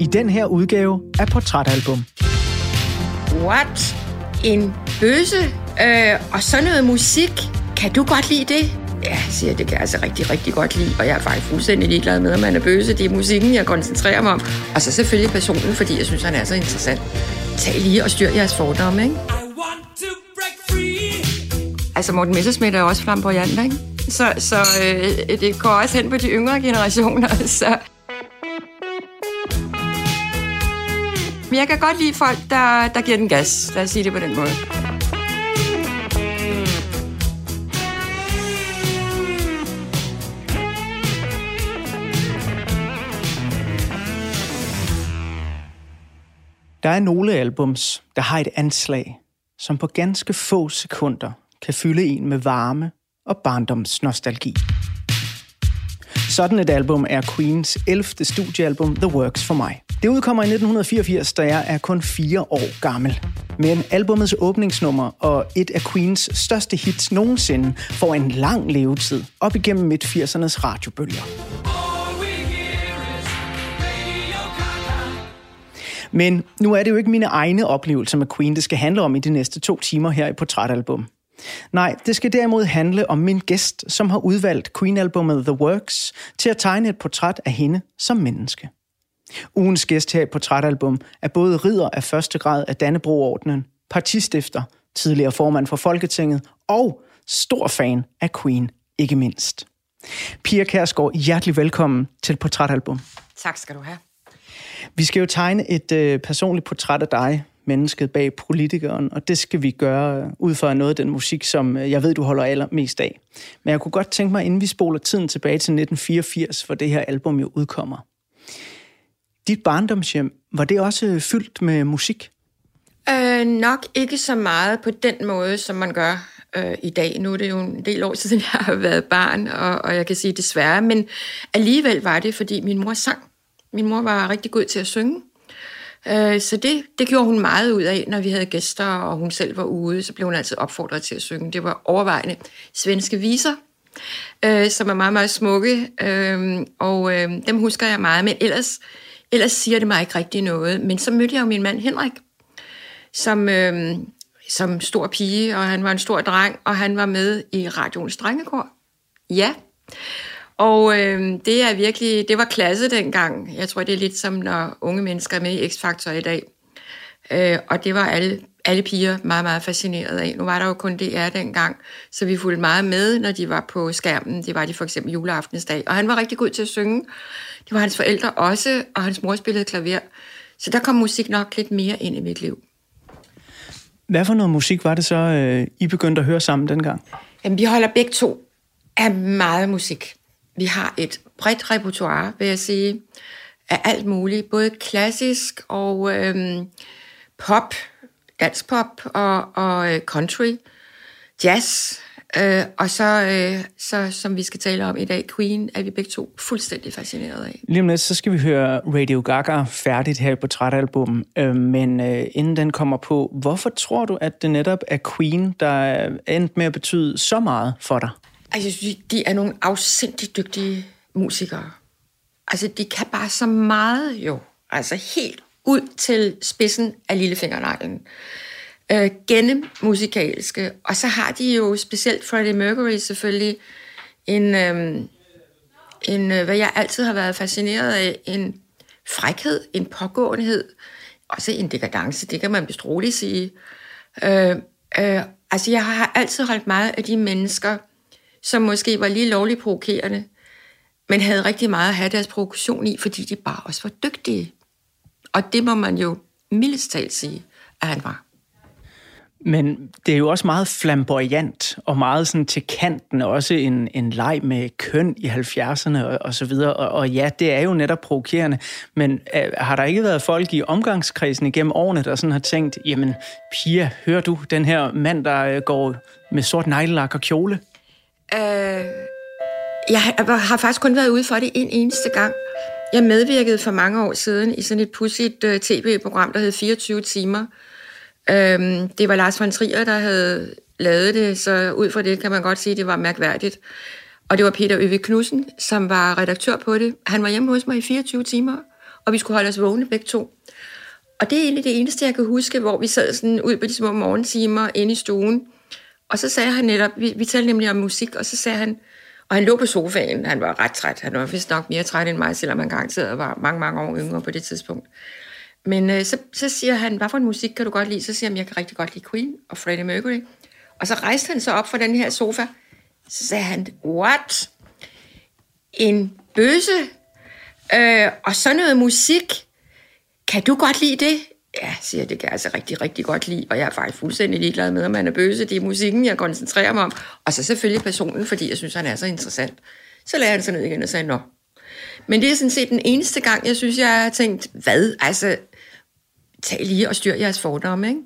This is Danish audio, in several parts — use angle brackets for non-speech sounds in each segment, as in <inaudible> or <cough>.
i den her udgave af Portrætalbum. What? En bøse? Øh, og sådan noget musik? Kan du godt lide det? Ja, siger jeg, det kan jeg altså rigtig, rigtig godt lide, og jeg er faktisk fuldstændig ligeglad med, om man er bøse. Det er musikken, jeg koncentrerer mig om. Og så selvfølgelig personen, fordi jeg synes, han er så interessant. Tag lige og styr jeres fordomme, ikke? Altså, Morten Messersmith er også flamboyant, ikke? Så, så øh, det går også hen på de yngre generationer, <laughs> så... Men jeg kan godt lide folk, der, der giver den gas. Lad os sige det på den måde. Der er nogle albums, der har et anslag, som på ganske få sekunder kan fylde en med varme og barndomsnostalgi. Sådan et album er Queens 11. studiealbum The Works for mig. Det udkommer i 1984, da jeg er kun fire år gammel. Men albumets åbningsnummer og et af Queens største hits nogensinde får en lang levetid op igennem midt-80'ernes radiobølger. Men nu er det jo ikke mine egne oplevelser med Queen, det skal handle om i de næste to timer her i Portrætalbum. Nej, det skal derimod handle om min gæst, som har udvalgt Queen-albummet The Works til at tegne et portræt af hende som menneske. Ugens gæst her i Portrætalbum er både ridder af første grad af Dannebroordenen, partistifter, tidligere formand for Folketinget og stor fan af Queen, ikke mindst. Pia Kærsgaard, hjertelig velkommen til Portrætalbum. Tak skal du have. Vi skal jo tegne et øh, personligt portræt af dig, mennesket bag politikeren, og det skal vi gøre ud fra noget af den musik, som øh, jeg ved, du holder allermest af. Men jeg kunne godt tænke mig, inden vi spoler tiden tilbage til 1984, hvor det her album jo udkommer. Dit barndomshjem, var det også fyldt med musik? Øh, nok ikke så meget på den måde, som man gør øh, i dag. Nu er det jo en del år <laughs> siden, jeg har været barn, og, og jeg kan sige desværre, men alligevel var det, fordi min mor sang. Min mor var rigtig god til at synge, øh, så det, det gjorde hun meget ud af, når vi havde gæster, og hun selv var ude, så blev hun altid opfordret til at synge. Det var overvejende svenske viser, øh, som er meget, meget smukke, øh, og øh, dem husker jeg meget, men ellers, ellers siger det mig ikke rigtig noget. Men så mødte jeg jo min mand Henrik, som, øh, som stor pige, og han var en stor dreng, og han var med i radioens drengekor. Ja, og øh, det er virkelig, det var klasse dengang. Jeg tror, det er lidt som, når unge mennesker er med i X-Factor i dag. Øh, og det var alle, alle piger meget, meget fascineret af. Nu var der jo kun DR dengang, så vi fulgte meget med, når de var på skærmen. Det var de for eksempel juleaftensdag. Og han var rigtig god til at synge. Det var hans forældre også, og hans mor spillede klaver. Så der kom musik nok lidt mere ind i mit liv. Hvad for noget musik var det så, øh, I begyndte at høre sammen dengang? Jamen, vi holder begge to af meget musik. Vi har et bredt repertoire, vil jeg sige, af alt muligt. Både klassisk og øhm, pop, dansk pop og, og øh, country, jazz. Øh, og så, øh, så, som vi skal tale om i dag, Queen, er vi begge to fuldstændig fascineret af. Lige om lidt, så skal vi høre Radio Gaga færdigt her på portrætalbum. Øh, men øh, inden den kommer på, hvorfor tror du, at det netop er Queen, der er endt med at betyde så meget for dig? Altså, jeg synes, de er nogle afsindigt dygtige musikere. Altså, de kan bare så meget jo. Altså, helt ud til spidsen af lillefingerneglen. Øh, gennem musikalske. Og så har de jo specielt Freddie Mercury selvfølgelig en, øh, en, øh, hvad jeg altid har været fascineret af, en frækhed, en pågåenhed, også en dekadence, det kan man vist roligt sige. Øh, øh, altså, jeg har altid holdt meget af de mennesker, som måske var lige lovligt provokerende, men havde rigtig meget at have deres provokation i, fordi de bare også var dygtige. Og det må man jo mildest talt sige, at han var. Men det er jo også meget flamboyant og meget sådan til kanten, også en, en leg med køn i 70'erne og, og så videre. Og, og ja, det er jo netop provokerende, men uh, har der ikke været folk i omgangskredsen igennem årene, der sådan har tænkt, jamen Pia, hører du den her mand, der uh, går med sort neglelak og kjole? Øh, jeg har faktisk kun været ude for det en eneste gang. Jeg medvirkede for mange år siden i sådan et pudsigt uh, tv-program, der hed 24 timer. Øhm, det var Lars von Trier, der havde lavet det, så ud fra det kan man godt sige, at det var mærkværdigt. Og det var Peter Øve Knudsen, som var redaktør på det. Han var hjemme hos mig i 24 timer og vi skulle holde os vågne begge to. Og det er egentlig det eneste, jeg kan huske, hvor vi sad sådan ud på de små morgentimer inde i stuen, og så sagde han netop, vi, vi talte nemlig om musik, og så sagde han, og han lå på sofaen, han var ret træt, han var vist nok mere træt end mig, selvom han garanteret var mange, mange år yngre på det tidspunkt. Men øh, så, så siger han, hvad for en musik kan du godt lide? Så siger han, jeg kan rigtig godt lide Queen og Freddie Mercury. Og så rejste han sig op fra den her sofa, så sagde han, what? En bøse? Øh, og så noget musik? Kan du godt lide det? Ja, siger det kan jeg altså rigtig, rigtig godt lide, og jeg er faktisk fuldstændig ligeglad med, om man er bøse. Det er musikken, jeg koncentrerer mig om. Og så selvfølgelig personen, fordi jeg synes, han er så interessant. Så lagde han sig ned igen og sagde, nå. Men det er sådan set den eneste gang, jeg synes, jeg har tænkt, hvad? Altså, tag lige og styr jeres fordomme, ikke?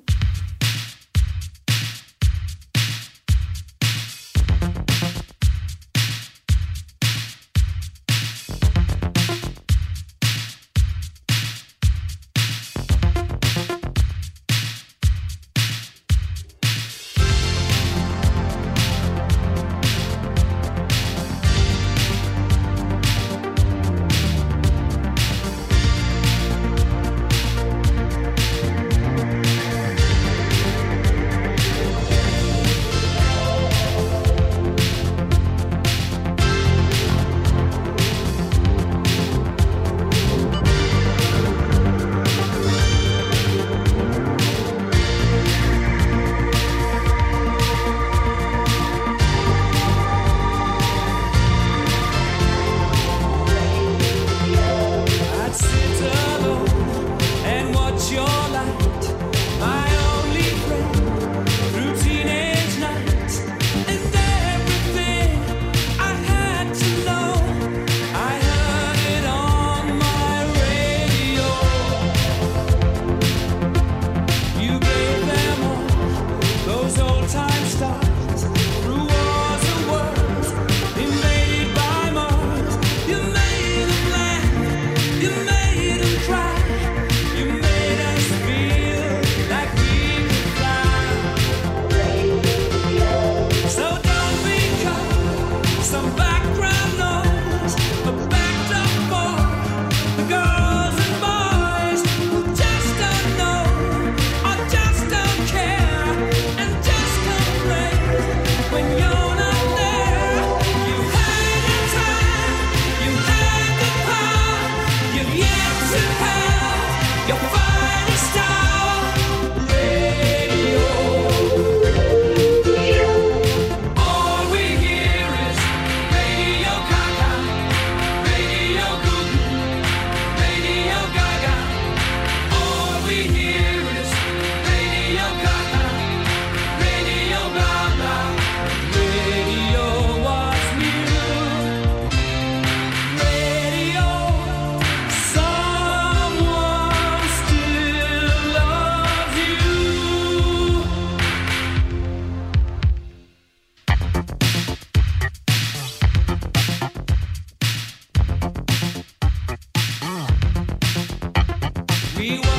your We were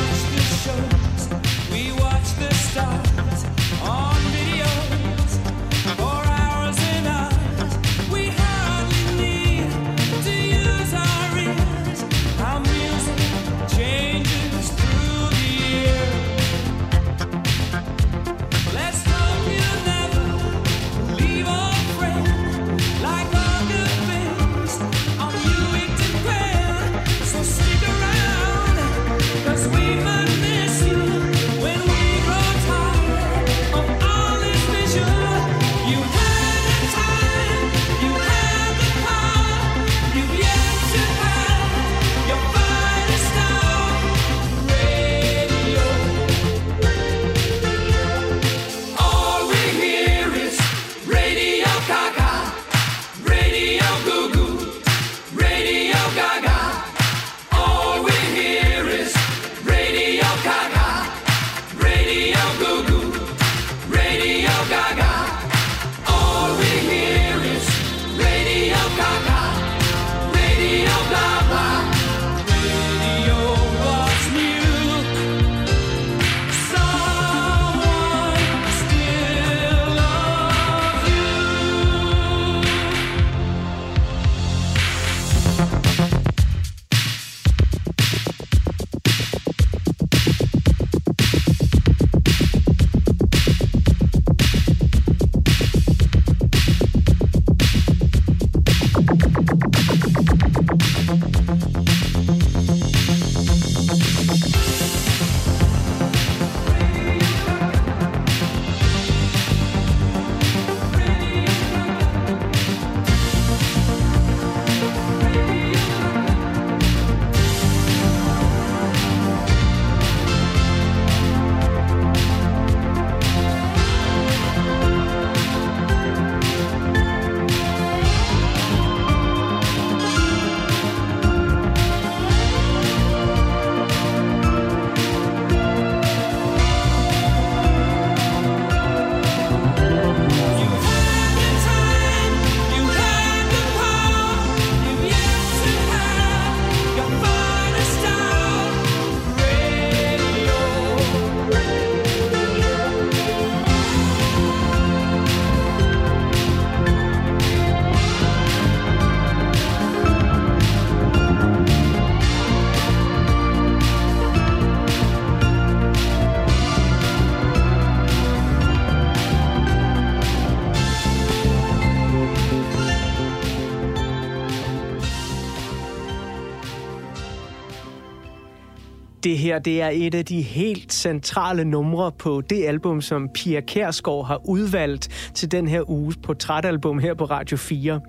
Det her det er et af de helt centrale numre på det album, som Pia Kærsgaard har udvalgt til den her uges portrætalbum her på Radio 4.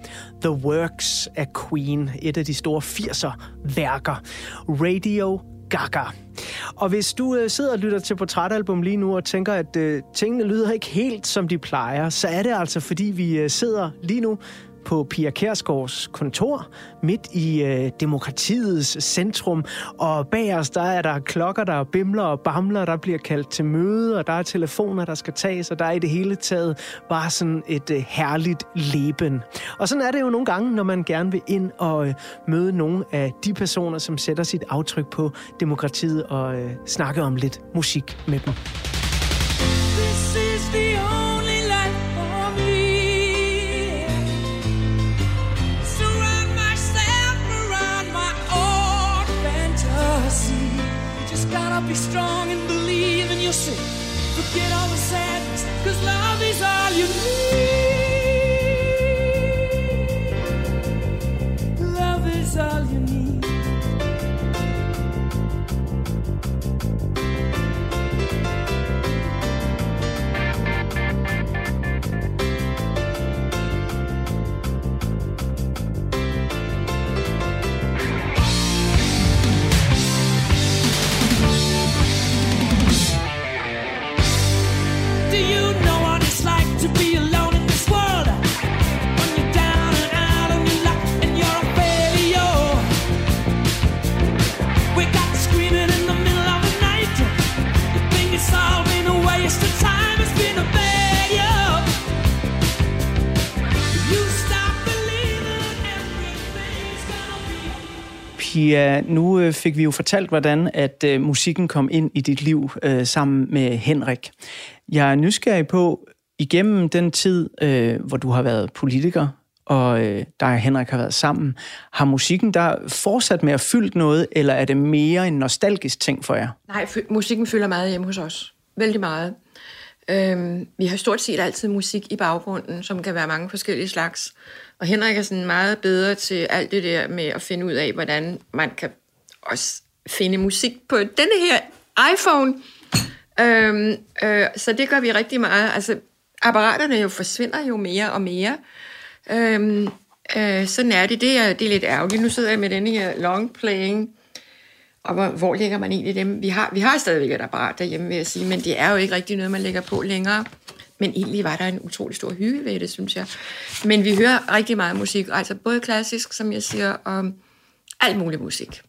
The Works af Queen, et af de store 80'er-værker. Radio Gaga. Og hvis du øh, sidder og lytter til portrætalbum lige nu og tænker, at øh, tingene lyder ikke helt som de plejer, så er det altså, fordi vi øh, sidder lige nu på Pia Kærsgaards kontor, midt i øh, demokratiets centrum. Og bag os, der er der klokker, der bimler og bamler, der bliver kaldt til møde, og der er telefoner, der skal tages, og der er i det hele taget bare sådan et øh, herligt leben. Og sådan er det jo nogle gange, når man gerne vil ind og øh, møde nogle af de personer, som sætter sit aftryk på demokratiet og øh, snakke om lidt musik med dem. Be strong and believe in yourself. Forget all the sadness, cause love is all you need. Love is all you need. Pia, nu øh, fik vi jo fortalt, hvordan at øh, musikken kom ind i dit liv øh, sammen med Henrik. Jeg er nysgerrig på, igennem den tid, øh, hvor du har været politiker, og øh, dig og Henrik har været sammen, har musikken der fortsat med at fylde noget, eller er det mere en nostalgisk ting for jer? Nej, musikken fylder meget hjemme hos os. Vældig meget. Øhm, vi har stort set altid musik i baggrunden, som kan være mange forskellige slags. Og Henrik er sådan meget bedre til alt det der med at finde ud af, hvordan man kan også finde musik på denne her iPhone. Øhm, øh, så det gør vi rigtig meget. Altså, apparaterne jo forsvinder jo mere og mere. Øhm, øh, sådan er det. Det er, det er lidt ærgerligt. Nu sidder jeg med denne her long playing og hvor, hvor lægger man egentlig dem? Vi har, vi har stadigvæk et apparat derhjemme, vil jeg sige, men det er jo ikke rigtig noget, man lægger på længere. Men egentlig var der en utrolig stor hygge ved det, synes jeg. Men vi hører rigtig meget musik, altså både klassisk, som jeg siger, og alt muligt musik.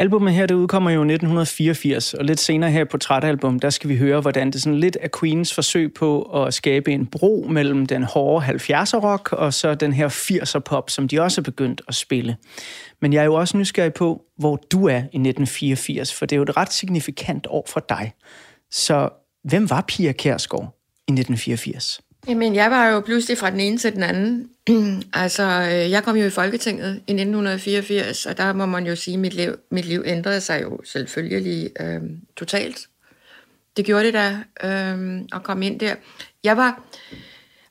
Albumet her, det udkommer jo i 1984, og lidt senere her på Portrætalbum, der skal vi høre, hvordan det sådan lidt er Queens forsøg på at skabe en bro mellem den hårde 70'er rock og så den her 80'er pop, som de også er begyndt at spille. Men jeg er jo også nysgerrig på, hvor du er i 1984, for det er jo et ret signifikant år for dig. Så hvem var Pia Kærsgaard i 1984? Jamen, jeg var jo pludselig fra den ene til den anden. <clears throat> altså, øh, jeg kom jo i Folketinget i 1984, og der må man jo sige, at mit liv, mit liv ændrede sig jo selvfølgelig øh, totalt. Det gjorde det da, øh, at komme ind der. Jeg var,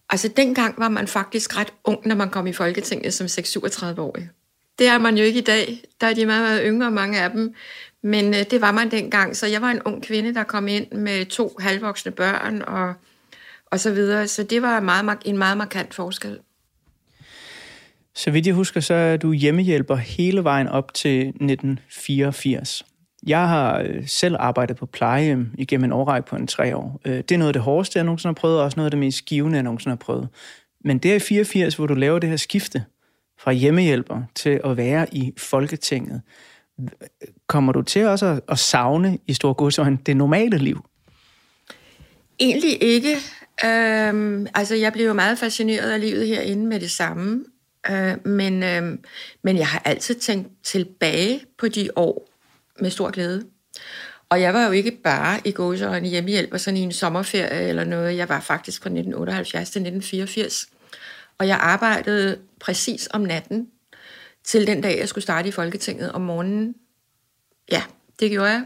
altså dengang var man faktisk ret ung, når man kom i Folketinget som 6-37-årig. Det er man jo ikke i dag. Der er de meget, meget yngre, mange af dem. Men øh, det var man dengang. Så jeg var en ung kvinde, der kom ind med to halvvoksne børn og, og så videre. Så det var meget, en meget markant forskel. Så vidt jeg husker, så er du hjemmehjælper hele vejen op til 1984. Jeg har øh, selv arbejdet på plejehjem igennem en årrække på en tre år. Øh, det er noget af det hårdeste, jeg nogensinde har prøvet, og også noget af det mest givende, jeg nogensinde har prøvet. Men det er i 84, hvor du laver det her skifte fra hjemmehjælper til at være i Folketinget. Kommer du til også at, at savne i stor godsøjne det normale liv? Egentlig ikke. Øhm, altså, jeg blev jo meget fascineret af livet herinde med det samme. Øh, men, øh, men jeg har altid tænkt tilbage på de år med stor glæde. Og jeg var jo ikke bare i gåsøjne hjemmehjælper sådan i en sommerferie eller noget. Jeg var faktisk fra 1978 til 1984. Og jeg arbejdede præcis om natten til den dag, jeg skulle starte i Folketinget om morgenen. Ja, det gjorde jeg.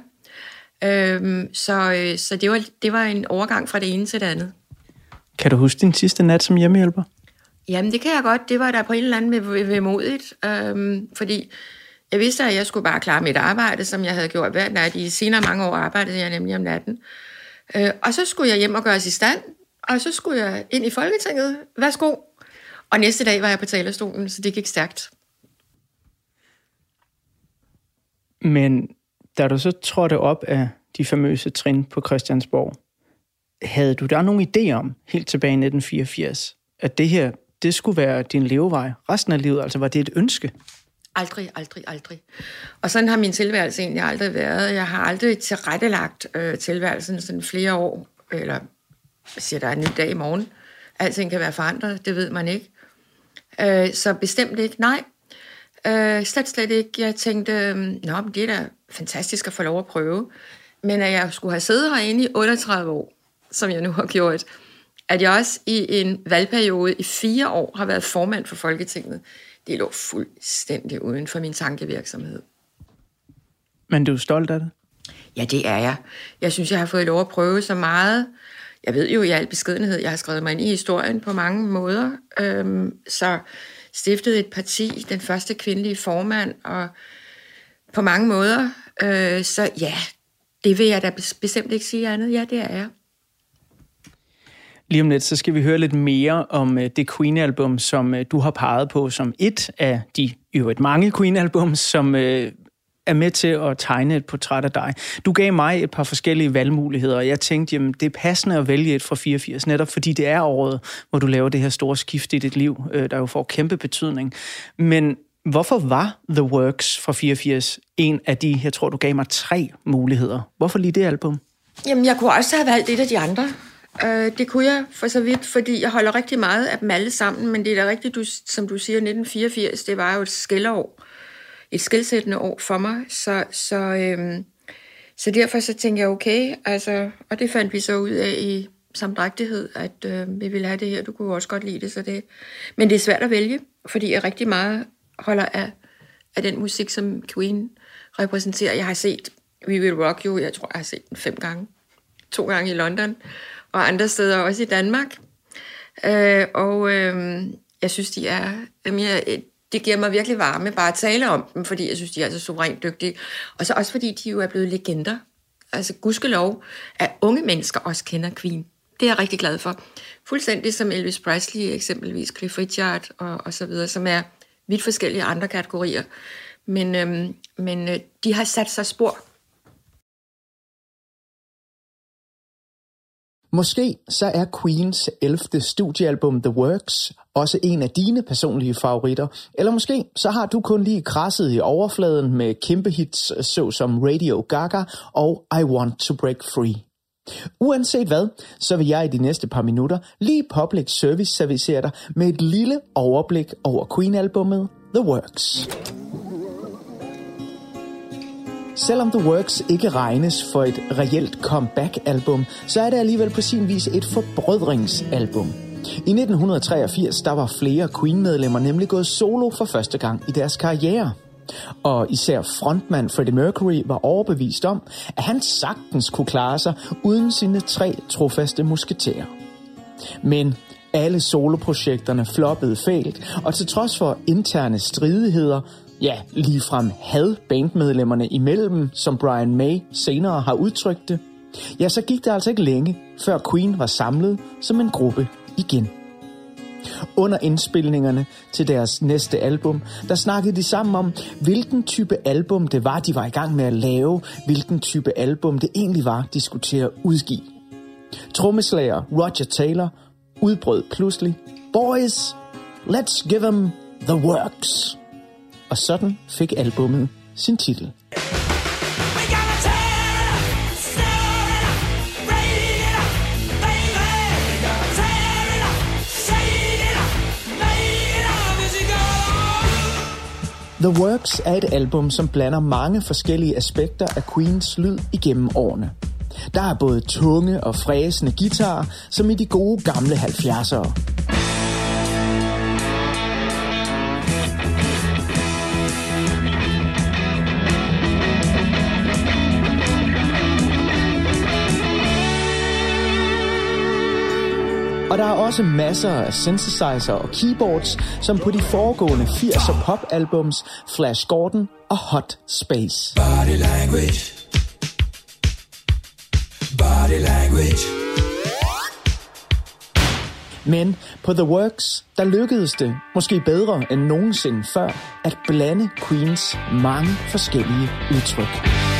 Øhm, så øh, så det, var, det var en overgang fra det ene til det andet. Kan du huske din sidste nat som hjemmehjælper? Jamen, det kan jeg godt. Det var der på en eller anden ved, ved modigt, øhm, fordi Jeg vidste, at jeg skulle bare klare mit arbejde, som jeg havde gjort hver nat. I senere mange år arbejdede jeg nemlig om natten. Øh, og så skulle jeg hjem og gøre i stand, og så skulle jeg ind i Folketinget. Værsgo. Og næste dag var jeg på talerstolen, så det gik stærkt. Men da du så trådte op af de famøse trin på Christiansborg, havde du der nogen idé om, helt tilbage i 1984, at det her, det skulle være din levevej resten af livet? Altså var det et ønske? Aldrig, aldrig, aldrig. Og sådan har min tilværelse egentlig aldrig været. Jeg har aldrig tilrettelagt øh, tilværelsen sådan flere år, eller jeg siger, der er en ny dag i morgen. Alting kan være forandret, det ved man ikke. Øh, så bestemt ikke, nej. Øh, slet, slet ikke. Jeg tænkte, øh, nå, det er da fantastisk at få lov at prøve. Men at jeg skulle have siddet herinde i 38 år, som jeg nu har gjort, at jeg også i en valgperiode i fire år har været formand for Folketinget, det lå fuldstændig uden for min tankevirksomhed. Men du er stolt af det? Ja, det er jeg. Jeg synes, jeg har fået lov at prøve så meget. Jeg ved jo i al beskedenhed, jeg har skrevet mig ind i historien på mange måder. Øhm, så stiftede et parti, den første kvindelige formand, og på mange måder. Øh, så ja, det vil jeg da bestemt ikke sige andet. Ja, det er jeg. Lige om lidt, så skal vi høre lidt mere om uh, det Queen-album, som uh, du har peget på som et af de øvrigt mange Queen-albums, som uh, er med til at tegne et portræt af dig. Du gav mig et par forskellige valgmuligheder, og jeg tænkte, jamen det er passende at vælge et fra 84, netop fordi det er året, hvor du laver det her store skift i dit liv, der jo får kæmpe betydning. Men hvorfor var The Works fra 84 en af de, jeg tror du gav mig tre muligheder? Hvorfor lige det album? Jamen jeg kunne også have valgt et af de andre. Øh, det kunne jeg for så vidt, fordi jeg holder rigtig meget af dem alle sammen, men det er da rigtigt, du, som du siger, 1984, det var jo et skældeår, et skældsættende år for mig, så, så, øhm, så derfor så tænkte jeg, okay, altså, og det fandt vi så ud af i samdrægtighed, at øh, vi ville have det her, du kunne også godt lide det, så det, men det er svært at vælge, fordi jeg rigtig meget holder af, af den musik, som Queen repræsenterer. Jeg har set We Will Rock You, jeg tror, jeg har set den fem gange. To gange i London, og andre steder også i Danmark. Øh, og øh, jeg synes, de er... Jeg, det giver mig virkelig varme bare at tale om dem, fordi jeg synes, de er så suverænt dygtige. Og så også fordi de jo er blevet legender. Altså gudskelov, at unge mennesker også kender Queen. Det er jeg rigtig glad for. Fuldstændig som Elvis Presley, eksempelvis Cliff Richard og, og så videre, som er vidt forskellige andre kategorier. Men, øhm, men øh, de har sat sig spor Måske så er Queens 11. studiealbum The Works også en af dine personlige favoritter, eller måske så har du kun lige krasset i overfladen med kæmpe hits såsom Radio Gaga og I Want to Break Free. Uanset hvad, så vil jeg i de næste par minutter lige public service servicere dig med et lille overblik over Queen-albummet The Works. Selvom The Works ikke regnes for et reelt comeback-album, så er det alligevel på sin vis et forbrødringsalbum. I 1983 der var flere Queen-medlemmer nemlig gået solo for første gang i deres karriere. Og især frontmand Freddie Mercury var overbevist om, at han sagtens kunne klare sig uden sine tre trofaste musketerer. Men alle soloprojekterne floppede fælt, og til trods for interne stridigheder, ja, ligefrem had bandmedlemmerne imellem, som Brian May senere har udtrykt det, ja, så gik det altså ikke længe, før Queen var samlet som en gruppe igen. Under indspilningerne til deres næste album, der snakkede de sammen om, hvilken type album det var, de var i gang med at lave, hvilken type album det egentlig var, de skulle til at udgive. Trommeslager Roger Taylor udbrød pludselig, Boys, let's give them the works og sådan fik albummet sin titel. The Works er et album, som blander mange forskellige aspekter af Queens lyd igennem årene. Der er både tunge og fræsende guitarer, som i de gode gamle 70'ere. Også masser af synthesizer og keyboards, som på de foregående 80'er popalbums Flash Gordon og Hot Space. Body language. Body language. Men på The Works, der lykkedes det, måske bedre end nogensinde før, at blande Queens mange forskellige udtryk.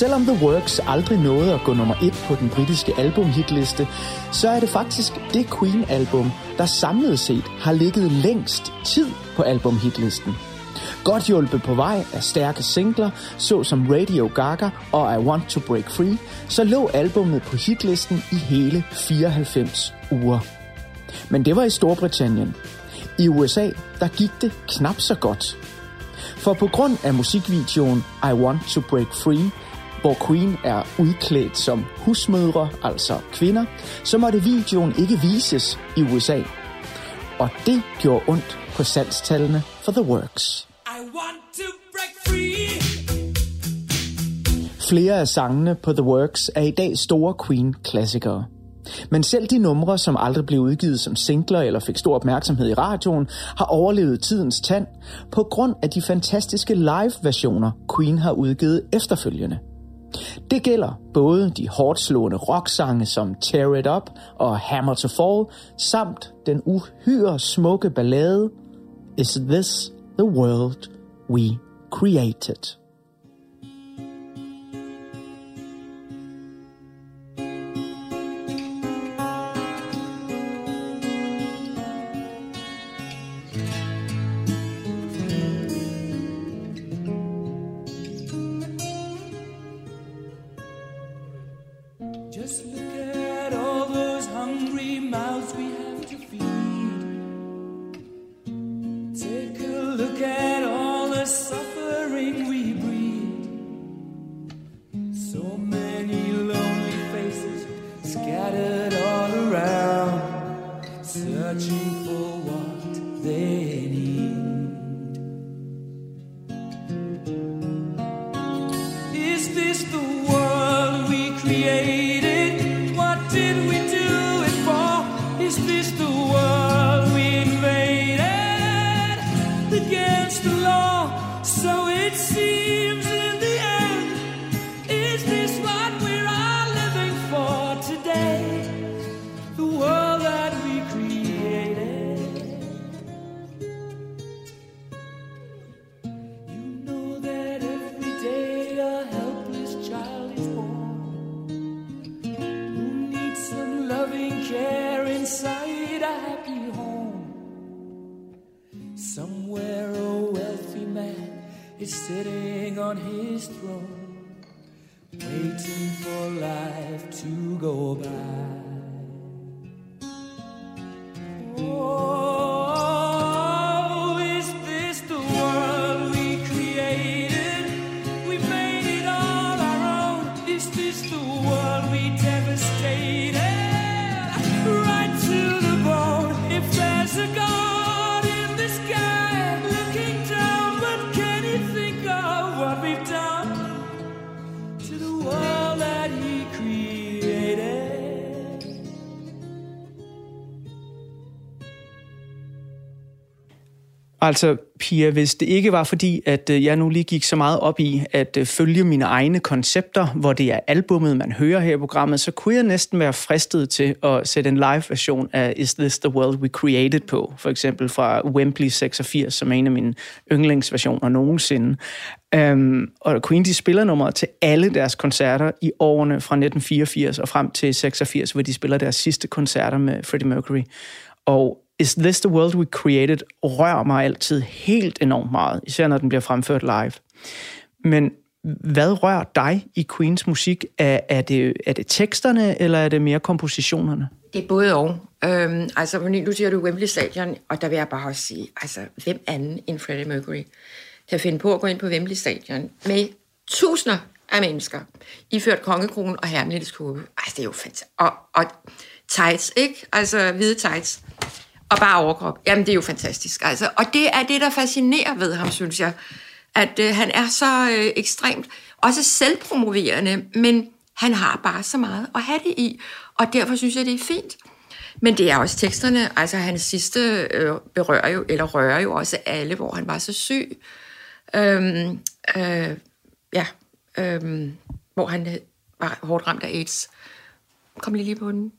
Selvom The Works aldrig nåede at gå nummer et på den britiske albumhitliste, så er det faktisk det Queen-album, der samlet set har ligget længst tid på albumhitlisten. Godt hjulpet på vej af stærke singler, såsom Radio Gaga og I Want to Break Free, så lå albummet på hitlisten i hele 94 uger. Men det var i Storbritannien. I USA, der gik det knap så godt. For på grund af musikvideoen I Want to Break Free, hvor Queen er udklædt som husmødre, altså kvinder, så måtte videoen ikke vises i USA. Og det gjorde ondt på salgstallene for The Works. I want to break free. Flere af sangene på The Works er i dag store Queen-klassikere. Men selv de numre, som aldrig blev udgivet som singler eller fik stor opmærksomhed i radioen, har overlevet tidens tand på grund af de fantastiske live-versioner, Queen har udgivet efterfølgende. Det gælder både de hårdt slående rocksange som Tear It Up og Hammer to Fall, samt den uhyre smukke ballade Is This the World We Created? Altså, Pia, hvis det ikke var fordi, at øh, jeg nu lige gik så meget op i at øh, følge mine egne koncepter, hvor det er albummet, man hører her i programmet, så kunne jeg næsten være fristet til at sætte en live-version af Is This The World We Created på, for eksempel fra Wembley 86, som er en af mine yndlingsversioner nogensinde. Um, og Queen de spiller nummeret til alle deres koncerter i årene fra 1984 og frem til 86, hvor de spiller deres sidste koncerter med Freddie Mercury. Og Is This The World We Created rører mig altid helt enormt meget, især når den bliver fremført live. Men hvad rører dig i Queens musik? Er, er, det, er det teksterne, eller er det mere kompositionerne? Det er både og. Øhm, altså, nu siger du Wembley Stadion, og der vil jeg bare også sige, altså, hvem anden end Freddie Mercury kan finde på at gå ind på Wembley Stadion med tusinder af mennesker, iført kongekronen og hermeligtes. Altså, det er jo fantastisk. Og, og tights, ikke? Altså, hvide tights. Og bare overkrop. Jamen, det er jo fantastisk. Altså, og det er det, der fascinerer ved ham, synes jeg. At øh, han er så øh, ekstremt, også selvpromoverende, men han har bare så meget at have det i. Og derfor synes jeg, det er fint. Men det er også teksterne, altså hans sidste øh, berører jo, eller rører jo også alle, hvor han var så syg. Øhm, øh, ja, øhm, hvor han øh, var hårdt ramt af AIDS. Kom lige lige på den.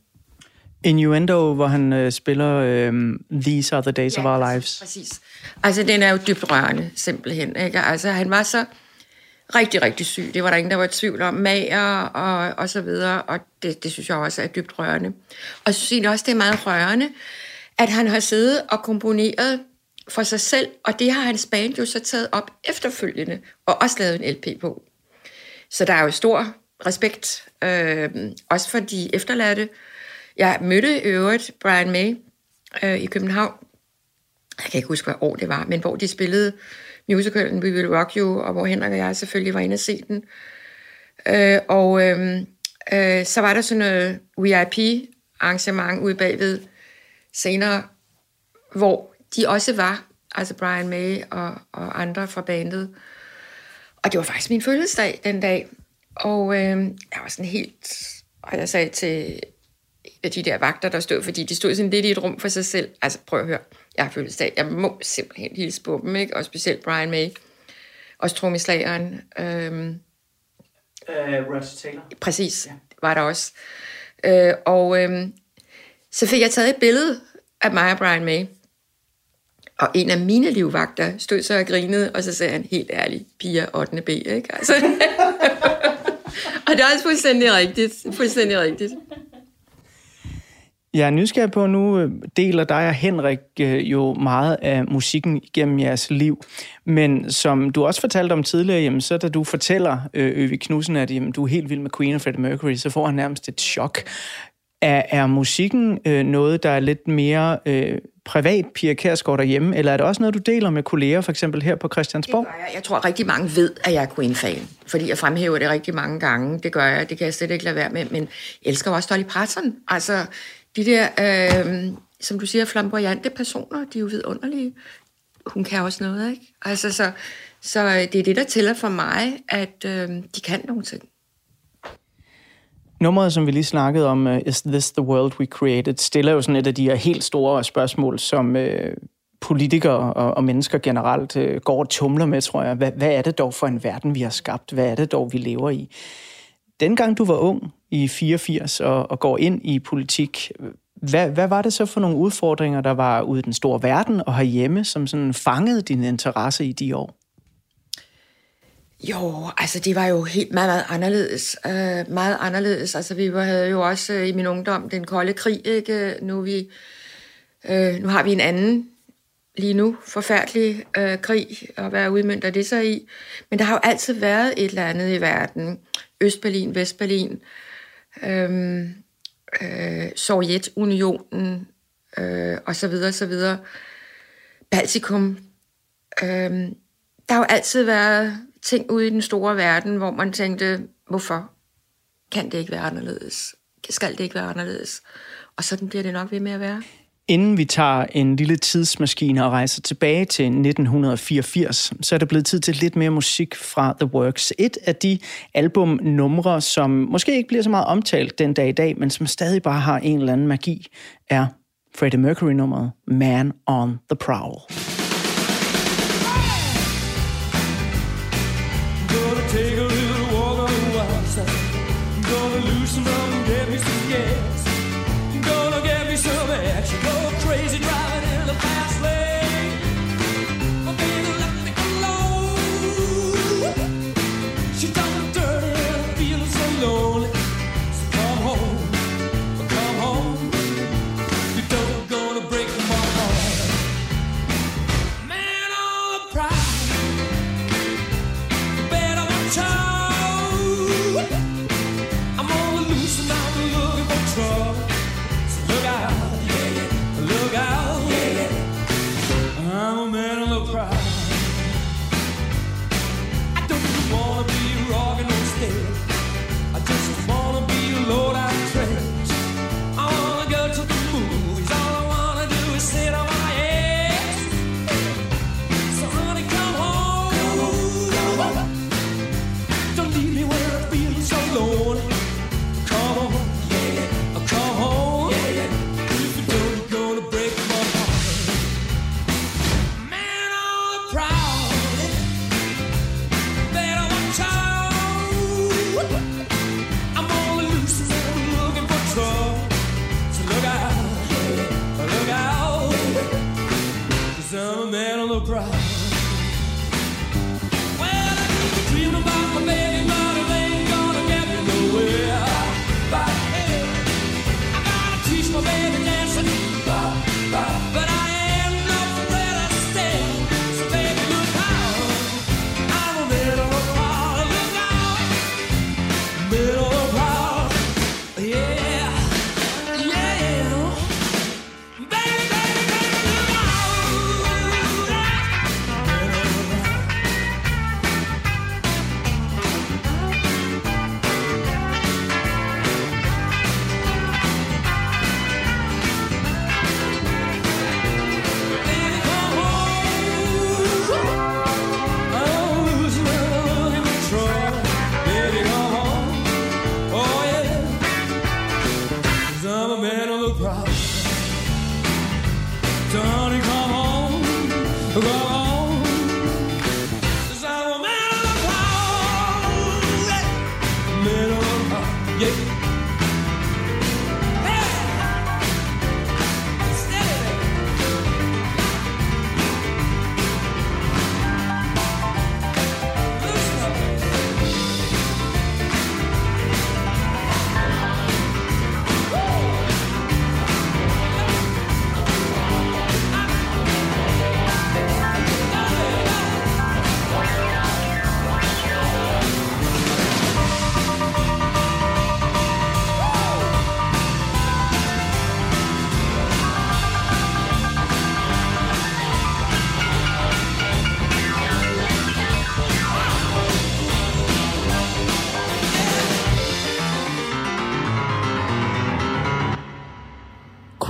Innuendo, hvor han øh, spiller øh, These Are The Days ja, of Our Lives. præcis. Altså, den er jo dybt rørende, simpelthen. Ikke? Altså, han var så rigtig, rigtig syg. Det var der ingen, der var i tvivl om. Mager og, og så videre. Og det, det synes jeg også er dybt rørende. Og jeg synes også, det er meget rørende, at han har siddet og komponeret for sig selv, og det har hans band jo så taget op efterfølgende, og også lavet en LP på. Så der er jo stor respekt, øh, også for de efterladte. Jeg mødte i øvrigt Brian May øh, i København. Jeg kan ikke huske, hvad år det var, men hvor de spillede musicalen We Will Rock You, og hvor Henrik og jeg selvfølgelig var inde og se den. Øh, og øh, øh, så var der sådan noget VIP-arrangement ude bagved senere, hvor de også var, altså Brian May og, og andre fra bandet. Og det var faktisk min fødselsdag den dag. Og øh, jeg var sådan helt... Og jeg sagde til af de der vagter, der stod, fordi de stod sådan lidt i et rum for sig selv. Altså, prøv at høre, jeg har fødselsdag. Jeg må simpelthen hilse på dem, ikke? Og specielt Brian May. Også trommeslageren. Øhm, uh, Roger Taylor. Præcis, ja. var der også. Øh, og øhm, så fik jeg taget et billede af mig og Brian May. Og en af mine livvagter stod så og grinede, og så sagde han, helt ærligt, piger 8. B, ikke? Altså. <laughs> og det er også fuldstændig rigtigt. Fuldstændig rigtigt. Jeg er nysgerrig på, nu øh, deler dig og Henrik øh, jo meget af musikken gennem jeres liv. Men som du også fortalte om tidligere, jamen, så da du fortæller øh, Øvi Knudsen, at jamen, du er helt vild med Queen og Freddie Mercury, så får han nærmest et chok. Er, er musikken øh, noget, der er lidt mere øh, privat, Pia Kærsgaard derhjemme, eller er det også noget, du deler med kolleger, for eksempel her på Christiansborg? Det gør jeg. Jeg tror, at rigtig mange ved, at jeg er Queen-fan, fordi jeg fremhæver det rigtig mange gange. Det gør jeg, det kan jeg slet ikke lade være med, men jeg elsker også Dolly Parton. Altså, de der, øh, som du siger, flamboyante personer, de er jo vidunderlige. Hun kan også noget, ikke? Altså, så, så øh, det er det, der tæller for mig, at øh, de kan nogle ting. Nummeret, som vi lige snakkede om, uh, Is This the World We Created, stiller jo sådan et af de her helt store spørgsmål, som uh, politikere og, og mennesker generelt uh, går og tumler med, tror jeg. Hvad, hvad er det dog for en verden, vi har skabt? Hvad er det dog, vi lever i? Dengang du var ung i 84 og, og går ind i politik, hvad, hvad var det så for nogle udfordringer, der var ude i den store verden og herhjemme, som sådan fangede din interesse i de år? Jo, altså det var jo helt meget, meget anderledes. Uh, meget anderledes. Altså vi havde jo også uh, i min ungdom den kolde krig, ikke? Nu, vi, uh, nu har vi en anden lige nu forfærdelig uh, krig, og hvad udmyndter det sig i. Men der har jo altid været et eller andet i verden. Østberlin, Vestberlin, øhm, øh, Sovjetunionen øh, og så videre, så videre. Baltikum. Øhm, der har jo altid været ting ude i den store verden, hvor man tænkte, hvorfor kan det ikke være anderledes? Skal det ikke være anderledes? Og sådan bliver det nok ved med at være. Inden vi tager en lille tidsmaskine og rejser tilbage til 1984, så er det blevet tid til lidt mere musik fra The Works. Et af de albumnumre, som måske ikke bliver så meget omtalt den dag i dag, men som stadig bare har en eller anden magi, er Freddie Mercury-nummeret Man on the Prowl.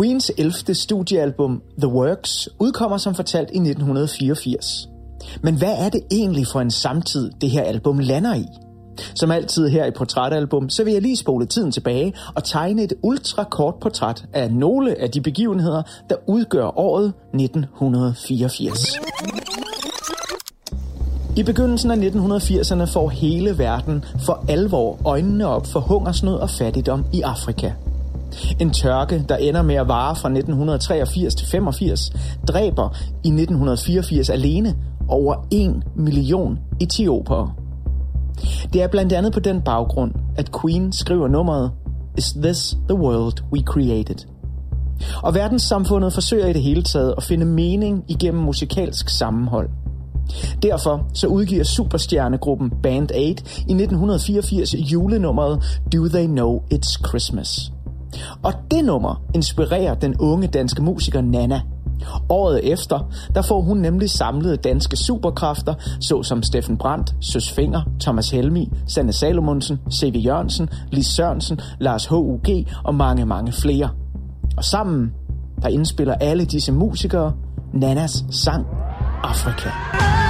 Queens 11. studiealbum The Works udkommer som fortalt i 1984. Men hvad er det egentlig for en samtid, det her album lander i? Som altid her i Portrætalbum, så vil jeg lige spole tiden tilbage og tegne et ultrakort portræt af nogle af de begivenheder, der udgør året 1984. I begyndelsen af 1980'erne får hele verden for alvor øjnene op for hungersnød og fattigdom i Afrika. En tørke, der ender med at vare fra 1983 til 85, dræber i 1984 alene over 1 million etiopere. Det er blandt andet på den baggrund, at Queen skriver nummeret Is This the World We Created? Og verdenssamfundet forsøger i det hele taget at finde mening igennem musikalsk sammenhold. Derfor så udgiver superstjernegruppen Band 8 i 1984 julenummeret Do They Know It's Christmas. Og det nummer inspirerer den unge danske musiker Nana. Året efter, der får hun nemlig samlet danske superkræfter, såsom Steffen Brandt, Søs Finger, Thomas Helmi, Sanne Salomonsen, C.V. Jørgensen, Lis Sørensen, Lars H.U.G. og mange, mange flere. Og sammen, der indspiller alle disse musikere Nanas sang Afrika. Afrika,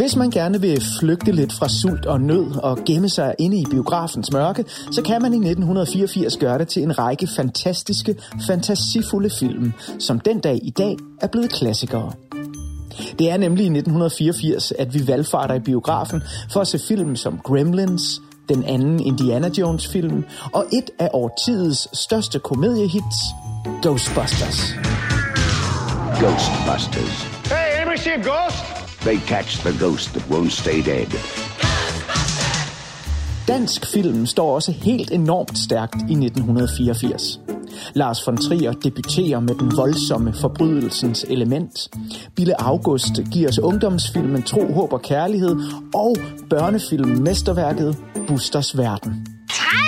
Hvis man gerne vil flygte lidt fra sult og nød og gemme sig inde i biografens mørke, så kan man i 1984 gøre det til en række fantastiske, fantasifulde film, som den dag i dag er blevet klassikere. Det er nemlig i 1984, at vi valgfarter i biografen for at se film som Gremlins, den anden Indiana Jones film og et af årtidets største komediehits, Ghostbusters. Ghostbusters. Hey, anybody see a ghost? They catch the ghost that won't stay dead. Dansk film står også helt enormt stærkt i 1984. Lars von Trier debuterer med den voldsomme forbrydelsens element. Bille August giver os ungdomsfilmen Tro, Håb og Kærlighed og børnefilmen Mesterværket Busters Verden. 30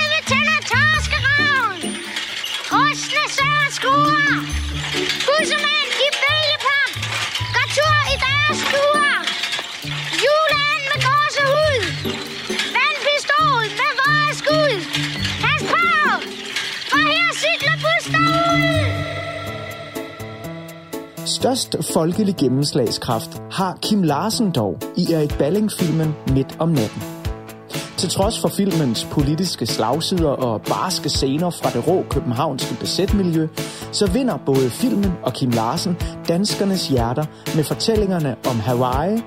Størst folkelig gennemslagskraft har Kim Larsen dog i Erik Balling-filmen Midt om natten. Til trods for filmens politiske slagsider og barske scener fra det rå københavnske besætmiljø, så vinder både filmen og Kim Larsen danskernes hjerter med fortællingerne om Hawaii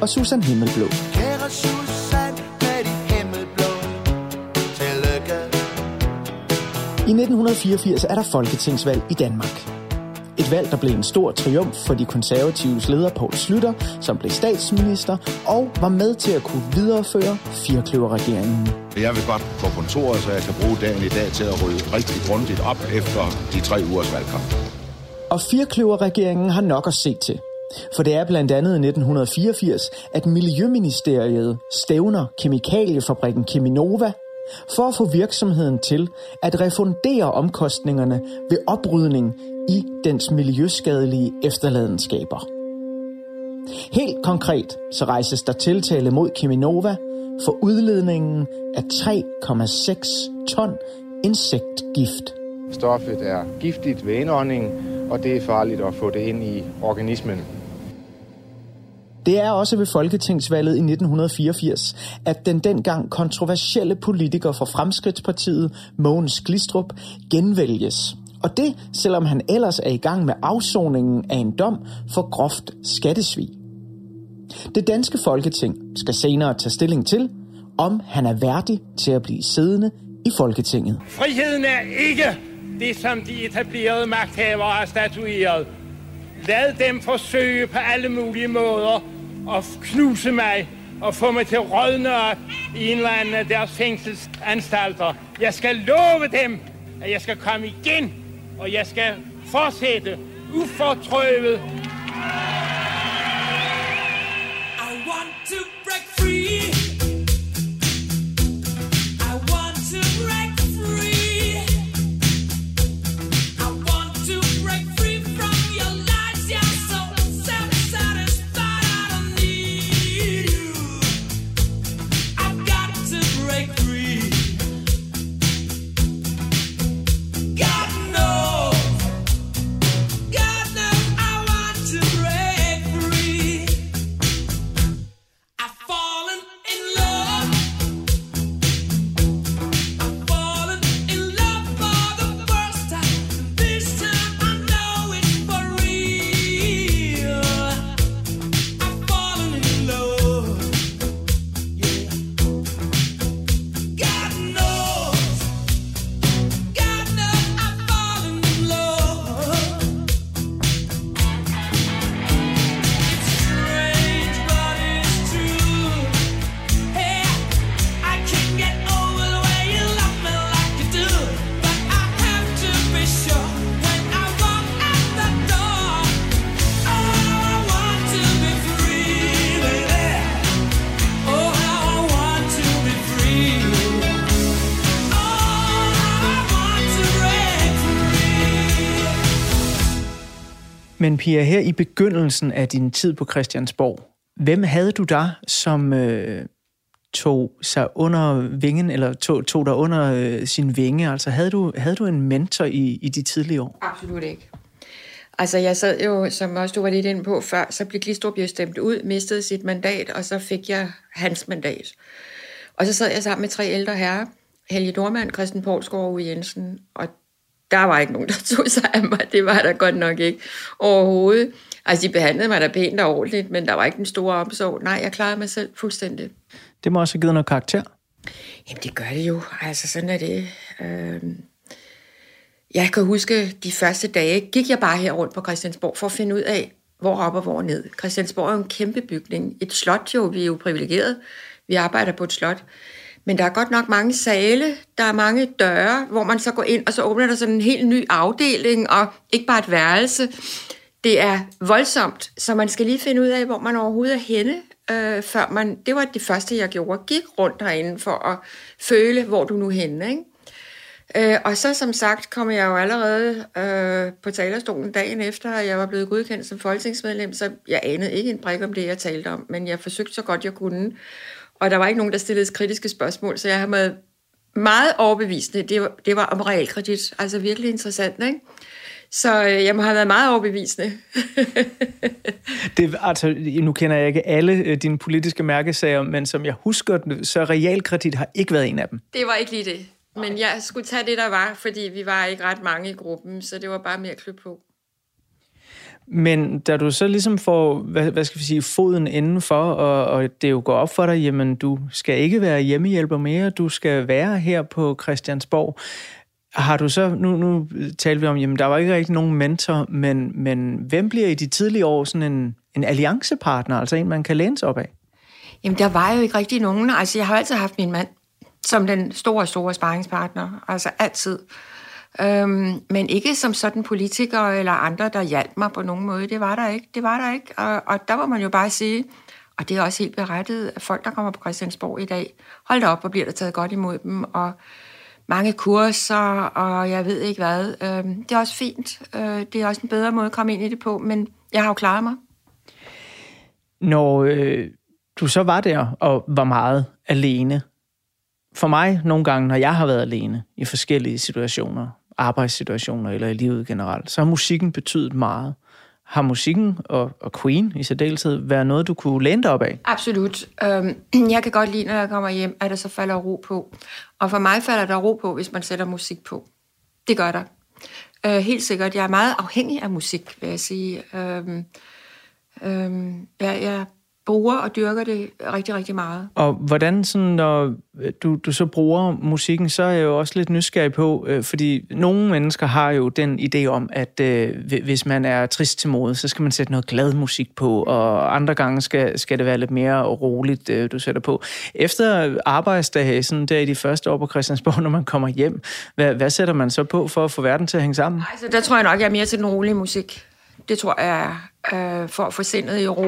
og Susan Himmelblå. Kære Susan med de himmelblå Tillykke I 1984 er der folketingsvalg i Danmark. Et valg, der blev en stor triumf for de konservatives leder Poul Slytter, som blev statsminister og var med til at kunne videreføre firkløverregeringen. Jeg vil godt på kontoret, så jeg kan bruge dagen i dag til at rydde rigtig grundigt op efter de tre ugers valgkamp. Og firkløverregeringen har nok at se til. For det er blandt andet i 1984, at Miljøministeriet stævner kemikaliefabrikken Cheminova for at få virksomheden til at refundere omkostningerne ved oprydning i dens miljøskadelige efterladenskaber. Helt konkret så rejses der tiltale mod Cheminova for udledningen af 3,6 ton insektgift. Stoffet er giftigt ved indånding, og det er farligt at få det ind i organismen. Det er også ved Folketingsvalget i 1984, at den dengang kontroversielle politiker fra Fremskridtspartiet, Mogens Glistrup, genvælges. Og det, selvom han ellers er i gang med afsoningen af en dom for groft skattesvig. Det danske folketing skal senere tage stilling til, om han er værdig til at blive siddende i Folketinget. Friheden er ikke det, som de etablerede magthavere har statueret. Lad dem forsøge på alle mulige måder at knuse mig og få mig til at rådne op i en eller anden af deres fængselsanstalter. Jeg skal love dem, at jeg skal komme igen, og jeg skal fortsætte ufortrøvet I want to break Men Pia, her i begyndelsen af din tid på Christiansborg, hvem havde du der, som øh, tog sig under vingen, eller tog, tog dig under øh, sin vinge? Altså havde du, havde du en mentor i, i de tidlige år? Absolut ikke. Altså, jeg sad jo, som også du var lidt inde på før, så blev Glistrup jo stemt ud, mistede sit mandat, og så fik jeg hans mandat. Og så sad jeg sammen med tre ældre herrer, Helge Dormand, Christian Poulsgaard og Uwe Jensen, og der var ikke nogen, der tog sig af mig. Det var der godt nok ikke overhovedet. Altså, de behandlede mig da pænt og ordentligt, men der var ikke den store omsorg. Nej, jeg klarede mig selv fuldstændig. Det må også have givet noget karakter. Jamen, det gør det jo. Altså, sådan er det. Øhm, jeg kan huske, de første dage gik jeg bare her rundt på Christiansborg for at finde ud af, hvor op og hvor ned. Christiansborg er jo en kæmpe bygning. Et slot jo, vi er jo privilegeret. Vi arbejder på et slot. Men der er godt nok mange sale, der er mange døre, hvor man så går ind, og så åbner der sådan en helt ny afdeling, og ikke bare et værelse. Det er voldsomt, så man skal lige finde ud af, hvor man overhovedet er henne, øh, før man... Det var det første, jeg gjorde. Gik rundt herinde for at føle, hvor du nu er henne, ikke? Øh, og så som sagt kom jeg jo allerede øh, på talerstolen dagen efter, at jeg var blevet godkendt som folketingsmedlem, så jeg anede ikke en brik om det, jeg talte om, men jeg forsøgte så godt jeg kunne. Og der var ikke nogen, der stillede kritiske spørgsmål, så jeg har været meget overbevisende. Det var, det var om realkredit, altså virkelig interessant, ikke? Så øh, jeg må have været meget overbevisende. <laughs> Det, altså, nu kender jeg ikke alle øh, dine politiske mærkesager, men som jeg husker, så realkredit har ikke været en af dem. Det var ikke lige det. Men jeg skulle tage det, der var, fordi vi var ikke ret mange i gruppen, så det var bare mere klø på. Men da du så ligesom får, hvad, hvad skal vi sige, foden indenfor, og, og det jo går op for dig, jamen du skal ikke være hjemmehjælper mere, du skal være her på Christiansborg. Har du så, nu, nu talte vi om, jamen der var ikke rigtig nogen mentor, men, men hvem bliver i de tidlige år sådan en, en alliancepartner, altså en, man kan læne sig op af? Jamen, der var jo ikke rigtig nogen. Altså, jeg har altid haft min mand som den store, store sparringspartner. Altså altid. Øhm, men ikke som sådan politikere eller andre, der hjalp mig på nogen måde. Det var der ikke. Det var der ikke. Og, og der må man jo bare sige, og det er også helt berettet, at folk, der kommer på Christiansborg i dag, hold da op, og bliver der taget godt imod dem, og mange kurser, og jeg ved ikke hvad. Øhm, det er også fint. Øh, det er også en bedre måde at komme ind i det på, men jeg har jo klaret mig. Når øh, du så var der og var meget alene, for mig nogle gange, når jeg har været alene i forskellige situationer, arbejdssituationer eller i livet generelt, så har musikken betydet meget. Har musikken og, og Queen i særdeleshed været noget, du kunne læne dig op af? Absolut. Øhm, <clears throat> jeg kan godt lide, når jeg kommer hjem, at der så falder ro på. Og for mig falder der ro på, hvis man sætter musik på. Det gør der. Øh, helt sikkert. Jeg er meget afhængig af musik, vil jeg sige. Øhm, øhm, jeg, jeg bruger og dyrker det rigtig, rigtig meget. Og hvordan sådan, når du, du så bruger musikken, så er jeg jo også lidt nysgerrig på, øh, fordi nogle mennesker har jo den idé om, at øh, hvis man er trist til mode, så skal man sætte noget glad musik på, og andre gange skal, skal det være lidt mere roligt, øh, du sætter på. Efter arbejdsdage, sådan der i de første år på Christiansborg, <laughs> når man kommer hjem, hvad, hvad sætter man så på for at få verden til at hænge sammen? Altså, der tror jeg nok, jeg er mere til den rolige musik. Det tror jeg er øh, for at få sindet i ro.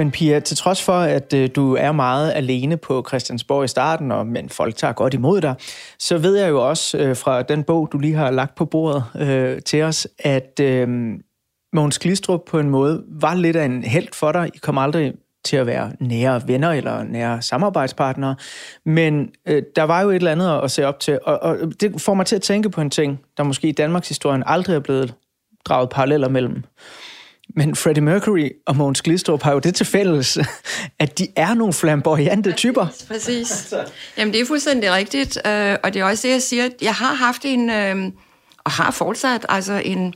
Men Pia, til trods for, at øh, du er meget alene på Christiansborg i starten, og men folk tager godt imod dig, så ved jeg jo også øh, fra den bog, du lige har lagt på bordet øh, til os, at øh, Mogens Glistrup på en måde var lidt af en held for dig. I kom aldrig til at være nære venner eller nære samarbejdspartnere, men øh, der var jo et eller andet at se op til, og, og det får mig til at tænke på en ting, der måske i Danmarks historie aldrig er blevet draget paralleller mellem. Men Freddie Mercury og Mogens Glistrup har jo det til fælles, <laughs> at de er nogle flamboyante typer. Præcis. Jamen, det er fuldstændig rigtigt, øh, og det er også det, jeg siger. Jeg har haft en, øh, og har fortsat, altså en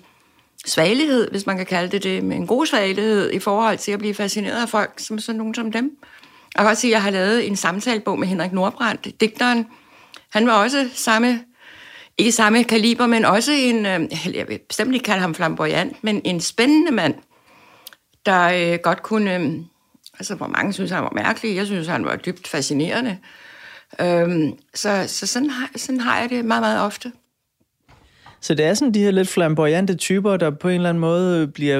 svagelighed, hvis man kan kalde det det, men en god svagelighed i forhold til at blive fascineret af folk, som sådan nogen som dem. Jeg kan også sige, at jeg har lavet en samtalebog med Henrik Nordbrandt, digteren. Han var også samme, ikke samme kaliber, men også en, øh, jeg vil bestemt ikke kalde ham flamboyant, men en spændende mand, der øh, godt kunne, øh, altså hvor mange synes, han var mærkelig, jeg synes, han var dybt fascinerende. Øhm, så så sådan, har, sådan har jeg det meget, meget ofte. Så det er sådan de her lidt flamboyante typer, der på en eller anden måde bliver,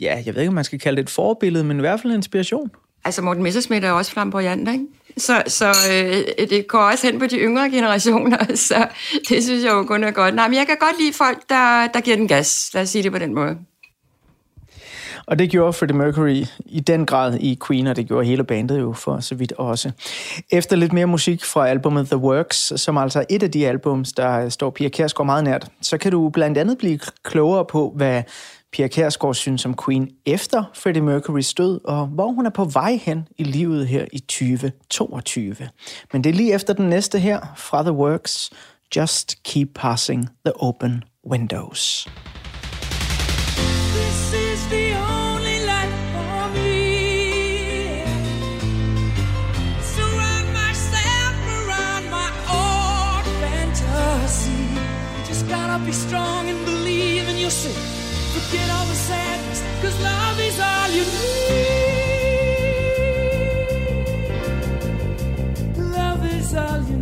ja, jeg ved ikke, om man skal kalde det et forbillede, men i hvert fald en inspiration. Altså Morten Messerschmidt er også flamboyant, ikke? Så, så øh, det går også hen på de yngre generationer, <laughs> så det synes jeg jo kun er godt. Nej, men jeg kan godt lide folk, der, der giver den gas. Lad os sige det på den måde. Og det gjorde Freddie Mercury i den grad i Queen, og det gjorde hele bandet jo for så vidt også. Efter lidt mere musik fra albumet The Works, som altså er et af de albums, der står Pia Kærsgaard meget nært, så kan du blandt andet blive klogere på, hvad Pia Kærsgaard synes om Queen efter Freddie Mercury's død, og hvor hun er på vej hen i livet her i 2022. Men det er lige efter den næste her fra The Works, Just Keep Passing the Open Windows. This is the only be strong. all you